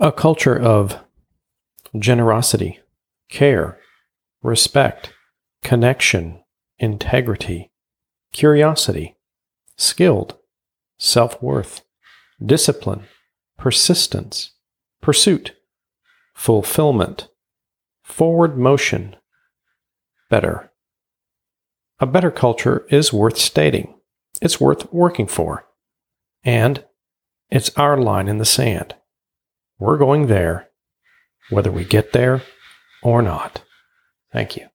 A culture of generosity, care, respect, connection, integrity, curiosity, skilled, self worth, discipline, persistence, pursuit, fulfillment, forward motion, better. A better culture is worth stating. It's worth working for. And it's our line in the sand. We're going there, whether we get there or not. Thank you.